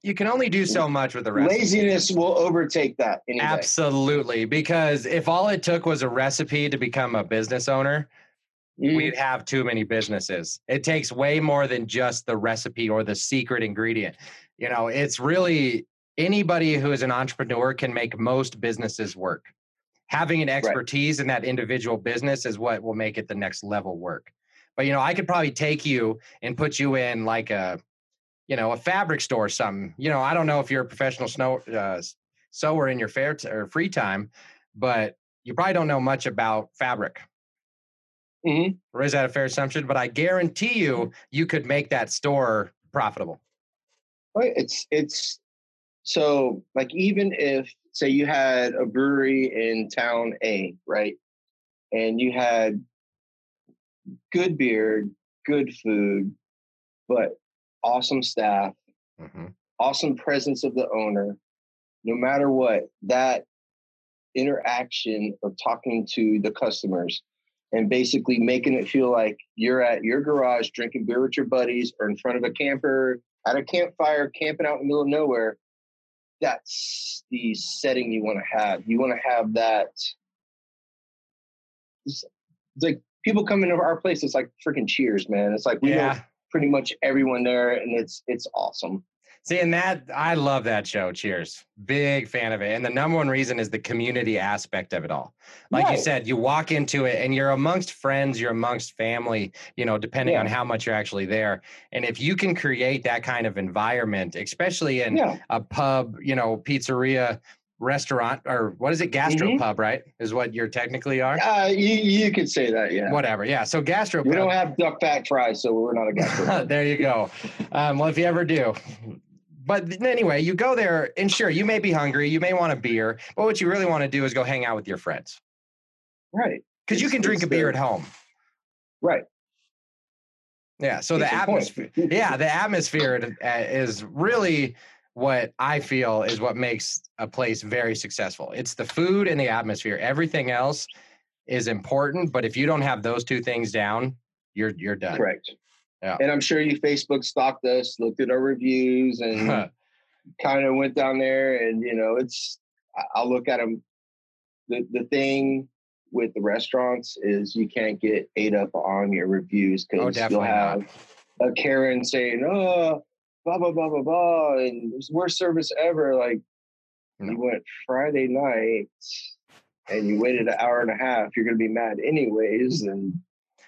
you can only do so much with the recipe. Laziness will overtake that. Absolutely, because if all it took was a recipe to become a business owner, mm. we'd have too many businesses. It takes way more than just the recipe or the secret ingredient. You know, it's really anybody who is an entrepreneur can make most businesses work. Having an expertise right. in that individual business is what will make it the next level work. But you know, I could probably take you and put you in like a, you know, a fabric store or something. You know, I don't know if you're a professional snow uh, sewer in your fair t- or free time, but you probably don't know much about fabric. Mm-hmm. Or is that a fair assumption? But I guarantee you, mm-hmm. you could make that store profitable. Right. It's it's so like even if say you had a brewery in town A, right, and you had good beer, good food, but awesome staff, mm-hmm. awesome presence of the owner. No matter what, that interaction of talking to the customers and basically making it feel like you're at your garage drinking beer with your buddies or in front of a camper at a campfire camping out in the middle of nowhere that's the setting you want to have you want to have that it's like people come into our place it's like freaking cheers man it's like we yeah. know pretty much everyone there and it's it's awesome See, and that I love that show. Cheers. Big fan of it. And the number one reason is the community aspect of it all. Like right. you said, you walk into it and you're amongst friends, you're amongst family, you know, depending yeah. on how much you're actually there. And if you can create that kind of environment, especially in yeah. a pub, you know, pizzeria, restaurant or what is it gastro mm-hmm. pub right is what you're technically are uh, you, you could say that yeah whatever yeah so gastro we don't have duck fat fries so we're not a gastro <laughs> there you go um, well if you ever do but anyway, you go there and sure, you may be hungry, you may want a beer, but what you really want to do is go hang out with your friends. Right. Because you can drink a beer at home. Right. Yeah. So the atmosphere, yeah, the atmosphere uh, is really what I feel is what makes a place very successful. It's the food and the atmosphere. Everything else is important, but if you don't have those two things down, you're you're done. Correct. Yeah. And I'm sure you Facebook stalked us, looked at our reviews, <laughs> and kind of went down there. And you know, it's I'll look at them. The the thing with the restaurants is you can't get ate up on your reviews because oh, you'll have not. a Karen saying, "Oh, blah blah blah blah blah," and it's worst service ever. Like no. you went Friday night and you waited an hour and a half. You're going to be mad anyways, and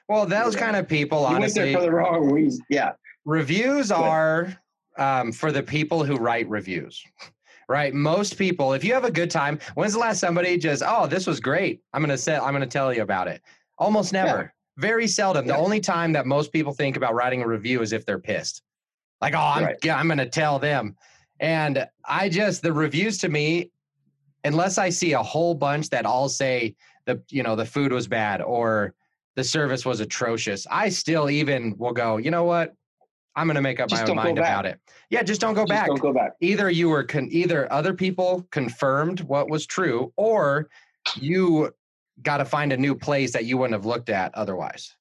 well, those yeah. kind of people, you honestly, went there for the wrong reason. Yeah. Reviews but, are um, for the people who write reviews. Right. Most people, if you have a good time, when's the last somebody just, oh, this was great. I'm gonna say I'm gonna tell you about it. Almost never. Yeah. Very seldom. Yeah. The only time that most people think about writing a review is if they're pissed. Like, oh, I'm right. I'm gonna tell them. And I just the reviews to me, unless I see a whole bunch that all say the you know the food was bad or the service was atrocious. I still even will go, you know what? I'm going to make up just my own mind about it. Yeah, just don't go just back. Don't go back. Either you were con- either other people confirmed what was true, or you got to find a new place that you wouldn't have looked at otherwise.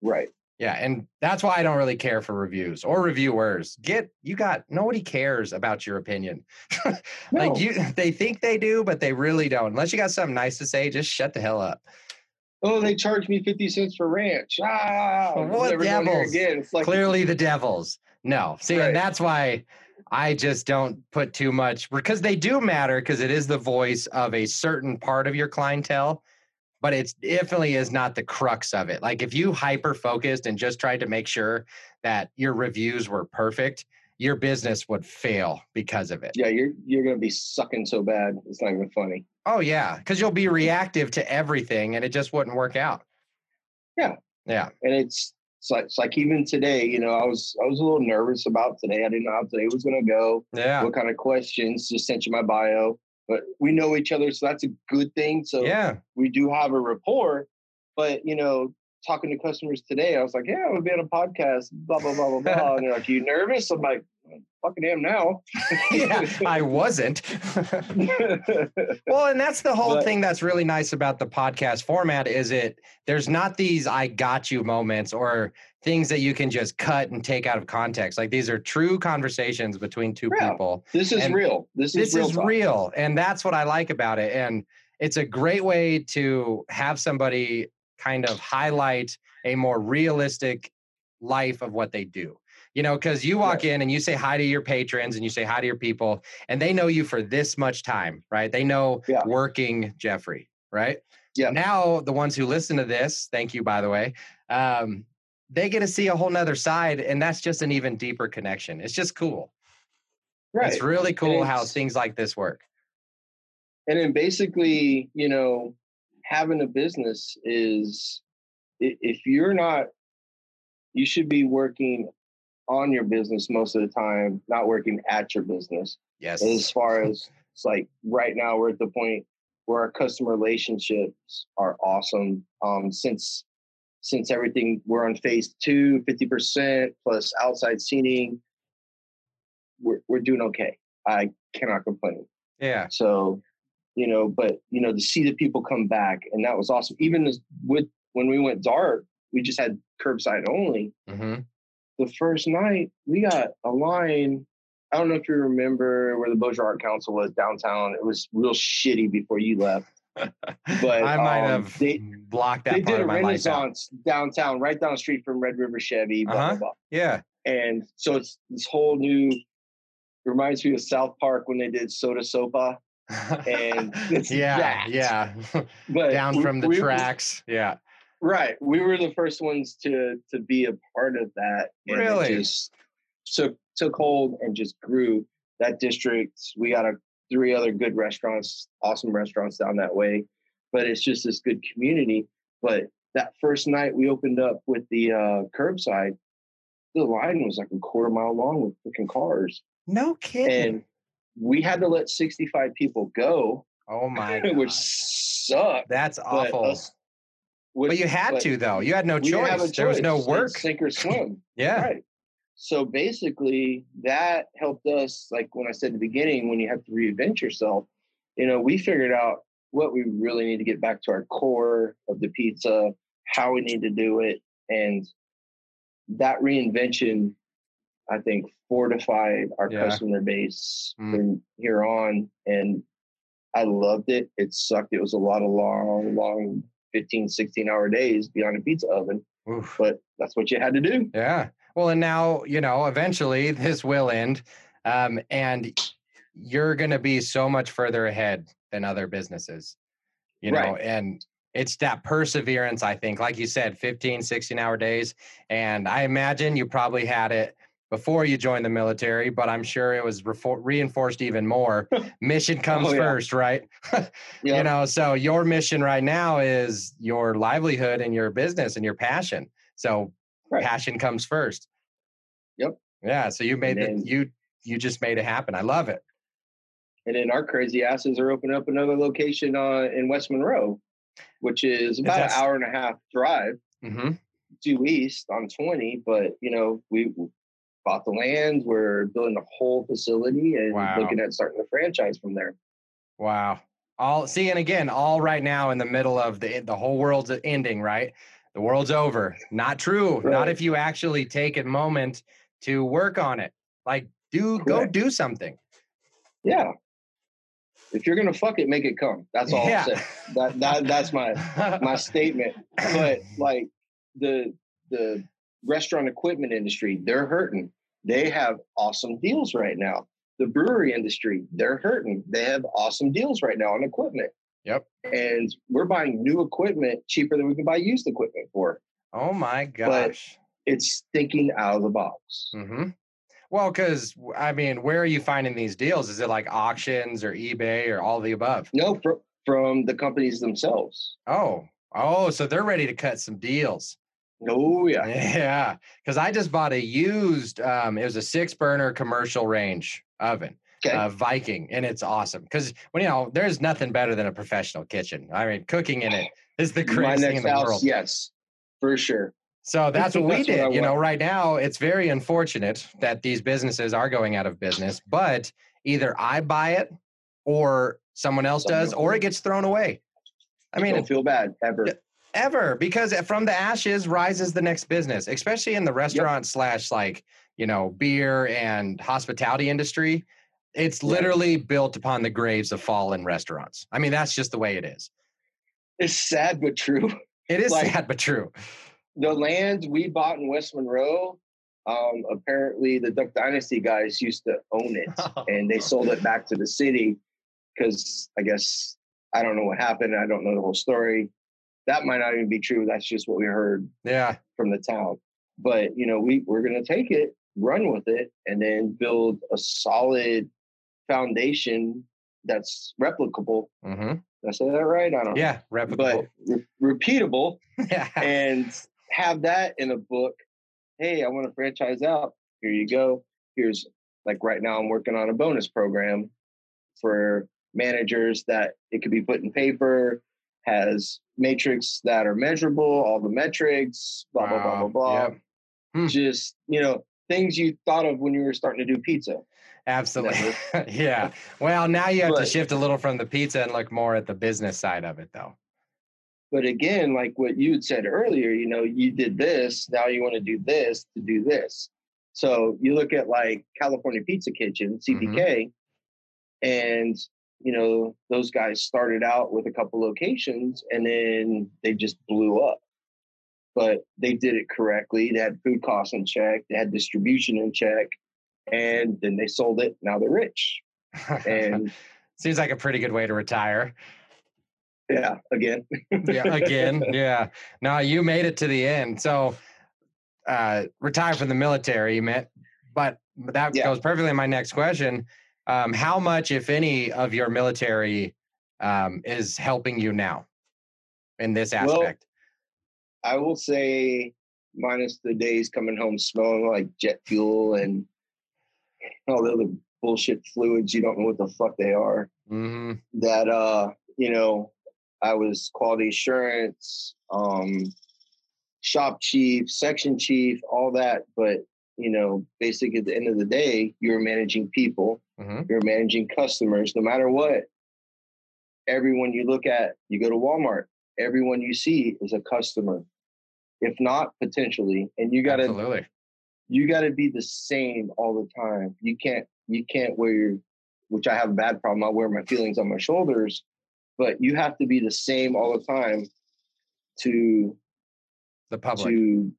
Right. Yeah, and that's why I don't really care for reviews or reviewers. Get you got nobody cares about your opinion. <laughs> like no. you <laughs> they think they do, but they really don't. Unless you got something nice to say, just shut the hell up oh, they charged me 50 cents for ranch. Ah, what devils? Again. It's like, Clearly the devils. No. See, right. and that's why I just don't put too much because they do matter because it is the voice of a certain part of your clientele, but it definitely is not the crux of it. Like if you hyper focused and just tried to make sure that your reviews were perfect, your business would fail because of it. Yeah, you're you're gonna be sucking so bad. It's not even funny. Oh yeah, because you'll be reactive to everything, and it just wouldn't work out. Yeah, yeah, and it's it's like, it's like even today, you know, I was I was a little nervous about today. I didn't know how today was going to go. Yeah, what kind of questions? Just sent you my bio, but we know each other, so that's a good thing. So yeah, we do have a rapport. But you know, talking to customers today, I was like, yeah, we'll be on a podcast, blah blah blah blah blah. and they're like, you nervous? I'm like, fucking am now. <laughs> yeah, I wasn't. <laughs> well, and that's the whole but, thing that's really nice about the podcast format is it there's not these I got you moments or things that you can just cut and take out of context. Like these are true conversations between two people. This is and real. This is this real is real. And that's what I like about it. And it's a great way to have somebody kind of highlight a more realistic life of what they do. You know, because you walk in and you say hi to your patrons and you say hi to your people, and they know you for this much time, right? They know Yeah. working Jeffrey, right? Yeah. Now the ones who listen to this, thank you by the way, um, they get to see a whole nother side, and that's just an even deeper connection. It's just cool. Right. It's really cool how things like this work. and then basically, you know, having a business is if you're not, you should be working on your business most of the time, not working at your business. Yes. As far as it's like right now, we're at the point where our customer relationships are awesome. Um, since since everything we're on phase two, 50% plus outside seating, we're we're doing okay. I cannot complain. Yeah. So, you know, but you know, to see the people come back and that was awesome. Even as with when we went dark, we just had curbside only. hmm The first night we got a line. I don't know if you remember where the Bossier Art Council was downtown. It was real shitty before you left. But I might um, have they blocked that they part did a of my life renaissance downtown, right down the street from Red River Chevy. Blah Uh-huh. blah blah. Yeah. And so it's this whole new. Reminds me of South Park when they did SoDoSoPa. And <laughs> it's yeah, that. yeah. But Down we- from the we- tracks. Yeah. Right. We were the first ones to to be a part of that. and Really? just took took hold and just grew. That district, we got a three other good restaurants, awesome restaurants down that way. But it's just this good community. But that first night we opened up with the uh curbside, the line was like a quarter mile long with freaking cars. No kidding. And we had to let 65 people go, oh <laughs> my which sucked. That's awful. us- but you had but to though. You had no we didn't have a choice. There was no choice. It's work. Sink or swim. <laughs> Yeah. Right. So basically, that helped us. Like when I said at the beginning, when you have to reinvent yourself, you know, we figured out what we really need to get back to our core of the pizza, how we need to do it, and that reinvention, I think, fortified our Yeah. customer base Mm. from here on. And I loved it. It sucked. It was a lot of long, long 15, 16 hour days beyond a pizza oven, Oof. but that's what you had to do. Yeah. Well, and now, you know, eventually <laughs> this will end. Um, and you're going to be so much further ahead than other businesses, you know, Right. and it's that perseverance, I think, like you said, 15, 16 hour days. And I imagine you probably had it before you joined the military, but I'm sure it was refor- reinforced even more. <laughs> Mission comes Oh, yeah. first, right? Yeah. <laughs> you know so your mission right now is your livelihood and your business and your passion so Right. passion comes first Yep. yeah so you made And the, you you just made it happen i love it And then our crazy asses are opening up another location uh, in West Monroe, which is about an hour and a half drive hmm due east on 20. But, you know, we bought the land, we're building a whole facility and Wow. looking at starting a franchise from there. wow all see and again all right now in the middle of the the whole world's ending right the world's over not true not if you actually take a moment to work on it like do go do something Yeah. If you're gonna fuck it, make it come. That's all yeah. That, that that's my my <laughs> statement. But like the the restaurant equipment industry, they're hurting. They have awesome deals right now. The brewery industry, they're hurting. They have awesome deals right now on equipment. Yep. And we're buying new equipment cheaper than we can buy used equipment for. oh my gosh It's thinking out of the box. hmm Well, because I mean, where are you finding these deals? Is it like auctions or eBay or all the above? No, fr- from the companies themselves. Oh, oh, so they're ready to cut some deals. Oh yeah. Yeah, because I just bought a used. Um, it was a six burner commercial range oven, Okay. uh, Viking, and it's awesome. Because when you know, there's nothing better than a professional kitchen. I mean, cooking in it <laughs> is the greatest thing in the house, world. yes, for sure. So that's what we That's what did. You know, right now it's very unfortunate that these businesses are going out of business, but either I buy it or someone else does, or it gets thrown away. I mean, don't feel bad ever. Ever because from the ashes rises the next business, especially in the restaurant slash like, you know, beer and hospitality industry. It's literally built upon the graves of fallen restaurants. I mean, that's just the way it is. It's sad but true. It is <laughs> Like- sad but true. the land we bought in West Monroe, um, apparently the Duck Dynasty guys used to own it, <laughs> and they sold it back to the city because I guess I don't know what happened. I don't know the whole story. That might not even be true. That's just what we heard. Yeah, from the town. But you know, we we're gonna take it, run with it, and then build a solid foundation that's replicable. Mm-hmm. Did I say that right? I don't yeah, know. replicable. But re- repeatable. <laughs> And have that in a book. Hey, I want to franchise out. Here you go. Here's like right now I'm working on a bonus program for managers that it could be put in paper, has matrix that are measurable, all the metrics, blah, wow. blah, blah, blah, blah. Hmm. Just, you know, things you thought of when you were starting to do pizza. Absolutely. <laughs> yeah. Well, now you have but, to shift a little from the pizza and look more at the business side of it, though. But again, like what you had said earlier, you know, you did this, now you want to do this to do this. So you look at like California Pizza Kitchen, CPK, mm-hmm. and you know, those guys started out with a couple locations and then they just blew up. But they did it correctly. They had food costs in check, they had distribution in check, and then they sold it. Now they're rich. <laughs> And seems like a pretty good way to retire. Yeah, again. yeah, again. <laughs> Yeah. No, you made it to the end. So uh retire from the military, you meant but that yeah. goes perfectly in my next question. Um, how much, if any, of your military um, is helping you now in this aspect? Well, I will say, minus the days coming home smelling like jet fuel and all the other bullshit fluids you don't know what the fuck they are. Mm-hmm. That uh, you know, I was quality assurance, um, shop chief, section chief, all that. But you know, basically at the end of the day, you're managing people, mm-hmm. you're managing customers, no matter what. Everyone you look at, you go to Walmart, everyone you see is a customer. If not, potentially. And you gotta Absolutely. you gotta be the same all the time. You can't you can't wear your which I have a bad problem. I wear my feelings on my shoulders, but you have to be the same all the time to the public to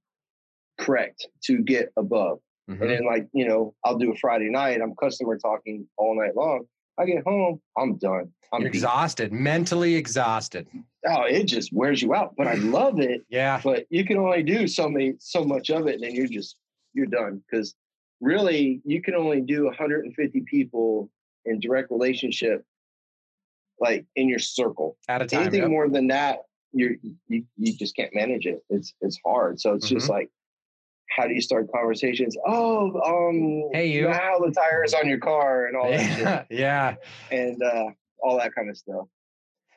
correct to get above. Mm-hmm. And then like, you know, I'll do a Friday night, I'm customer talking all night long. I get home, I'm done. I'm exhausted, mentally exhausted. Oh, it just wears you out. But I love it. yeah. But you can only do so many so much of it and then you're just you're done. Because really you can only do 150 people in direct relationship like in your circle. At a time. Anything yep. more than that, you're you, you just can't manage it. It's it's hard. So it's mm-hmm. just like how do you start conversations? Oh, um, hey, you, how the tires on your car and all yeah, that. <laughs> yeah, and uh, all that kind of stuff.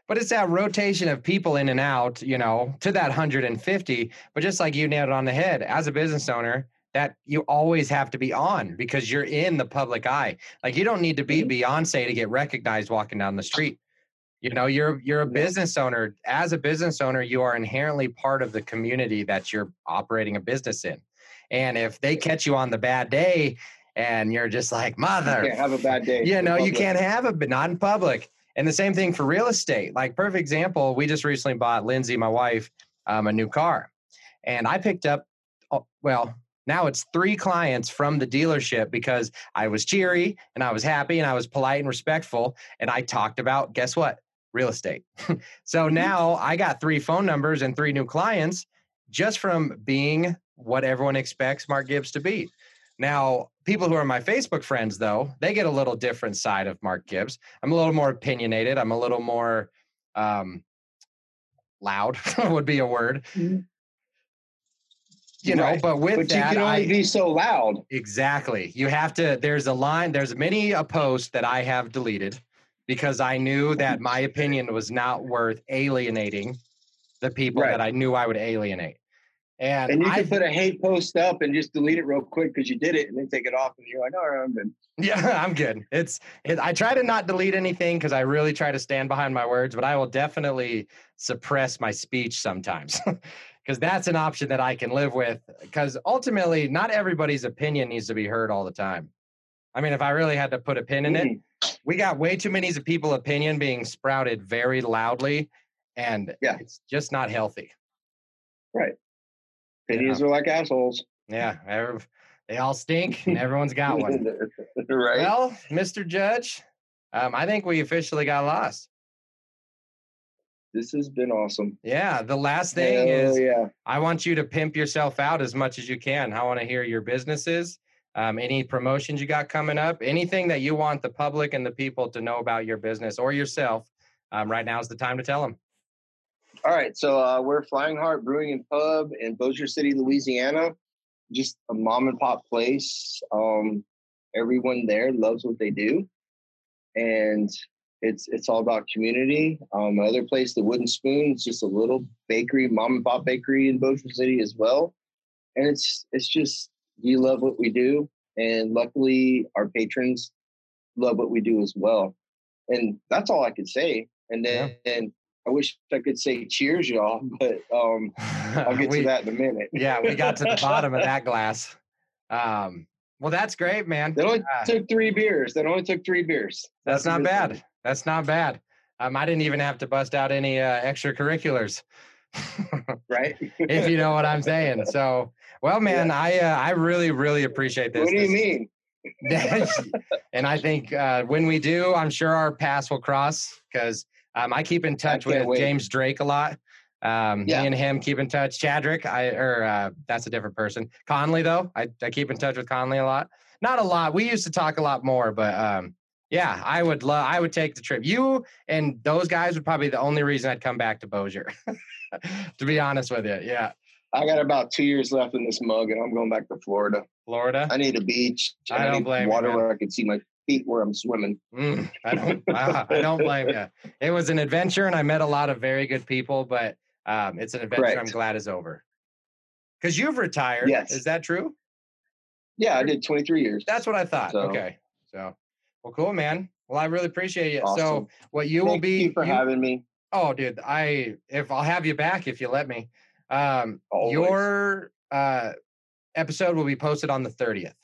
But it's that rotation of people in and out, you know, to that 150. But just like you nailed it on the head, as a business owner, that you always have to be on because you're in the public eye. Like you don't need to be mm-hmm. Beyonce to get recognized walking down the street. You know, you're you're a business owner. As a business owner, you are inherently part of the community that you're operating a business in. And if they catch you on the bad day and you're just like, mother, you can't have a bad day. You know, you can't have it, but not in public. And the same thing for real estate. Like, perfect example, we just recently bought Lindsay, my wife, um, a new car. And I picked up, oh, well, now it's three clients from the dealership because I was cheery and I was happy and I was polite and respectful. And I talked about, guess what? Real estate. <laughs> so mm-hmm. now I got three phone numbers and three new clients just from being what everyone expects Mark Gibbs to be. Now, people who are my Facebook friends, though, they get a little different side of Mark Gibbs. I'm a little more opinionated. I'm a little more um, loud, <laughs> would be a word. Mm-hmm. You know, right. but with but that, you can only I, be so loud. Exactly. You have to. There's a line. There's many a post that I have deleted because I knew that my opinion was not worth alienating the people right. that I knew I would alienate. And, and you can put a hate post up and just delete it real quick because you did it and then take it off and you're like, all right, I'm good. Yeah, <laughs> I'm good. It's it, I try to not delete anything because I really try to stand behind my words, but I will definitely suppress my speech sometimes <laughs> because that's an option that I can live with. Because ultimately, not everybody's opinion needs to be heard all the time. I mean, if I really had to put a pin in it, mm-hmm. we got way too many people opinion being sprouted very loudly, and yeah. it's just not healthy. Right. Pennies yeah. are like assholes. Yeah, they all stink, and <laughs> everyone's got one. right. Well, Mr. Judge, um, I think we officially got lost. This has been awesome. Yeah. The last thing Hell is yeah. I want you to pimp yourself out as much as you can. I want to hear your businesses, um, any promotions you got coming up, anything that you want the public and the people to know about your business or yourself. Um, right now is the time to tell them. All right. So uh, we're Flying Heart Brewing and Pub in Bossier City, Louisiana. Just a mom and pop place. Um, everyone there loves what they do. And it's it's all about community. Um, another place, the Wooden Spoon, is just a little bakery, mom and pop bakery in Bossier City as well. And it's it's just we love what we do, and luckily our patrons love what we do as well. And that's all I could say. And then yeah. and I wish I could say cheers, y'all, <laughs> but um, I'll get <laughs> we, to that in a minute. yeah, we got to the <laughs> bottom of that glass. Um, well, that's great, man. They only uh, took three beers. They only took three beers. That's, that's not bad. That's not bad. Um, I didn't even have to bust out any uh, extracurriculars. right. if you know what I'm saying. So, well, man, yeah. I uh, I really really appreciate this. What do you this, mean? and I think uh, when we do, I'm sure our paths will cross because um, I keep in touch with wait. James Drake a lot. Um, yeah. Me and him keep in touch. Chadrick, I or uh, that's a different person. Conley, though, I, I keep in touch with Conley a lot. Not a lot. We used to talk a lot more, but um, yeah, I would love. I would take the trip. You and those guys would probably be the only reason I'd come back to Bossier. <laughs> to be honest with you, yeah. I got about two years left in this mug, and I'm going back to Florida. Florida. I need a beach. I, don't blame water you, where I can see my feet where I'm swimming. Mm, <laughs> I don't. I, I, don't blame you. It was an adventure, and I met a lot of very good people. But um, it's an adventure Correct. I'm glad is over. Because you've retired. Yes. Is that true? Yeah, I did 23 years. That's what I thought. So. Okay. So well, cool, man. Well, I really appreciate it. Awesome. So, what you Thank will be you for you, having me. Oh, dude, I if I'll have you back if you let me. Um, Always. your uh, episode will be posted on the thirtieth.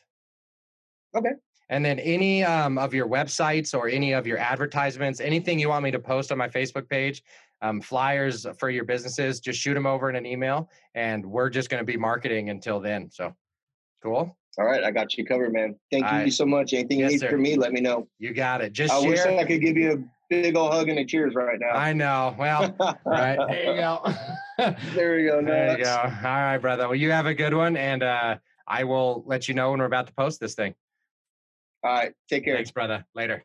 Okay. And then any um, of your websites or any of your advertisements, anything you want me to post on my Facebook page, um, flyers for your businesses, just shoot them over in an email, and we're just going to be marketing until then. So, cool. All right, I got you covered, man. Thank All you right. so much. Anything yes, you need sir. from me, let me know. You got it. Just I share. wish I could give you a big old hug and a cheers right now. I know. Well, right <laughs> there you go. there you go. <laughs> there you go. All right, brother. Well, you have a good one, and uh, I will let you know when we're about to post this thing. All right. Take care. Thanks, brother. Later.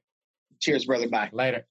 Cheers, brother. Bye. Later.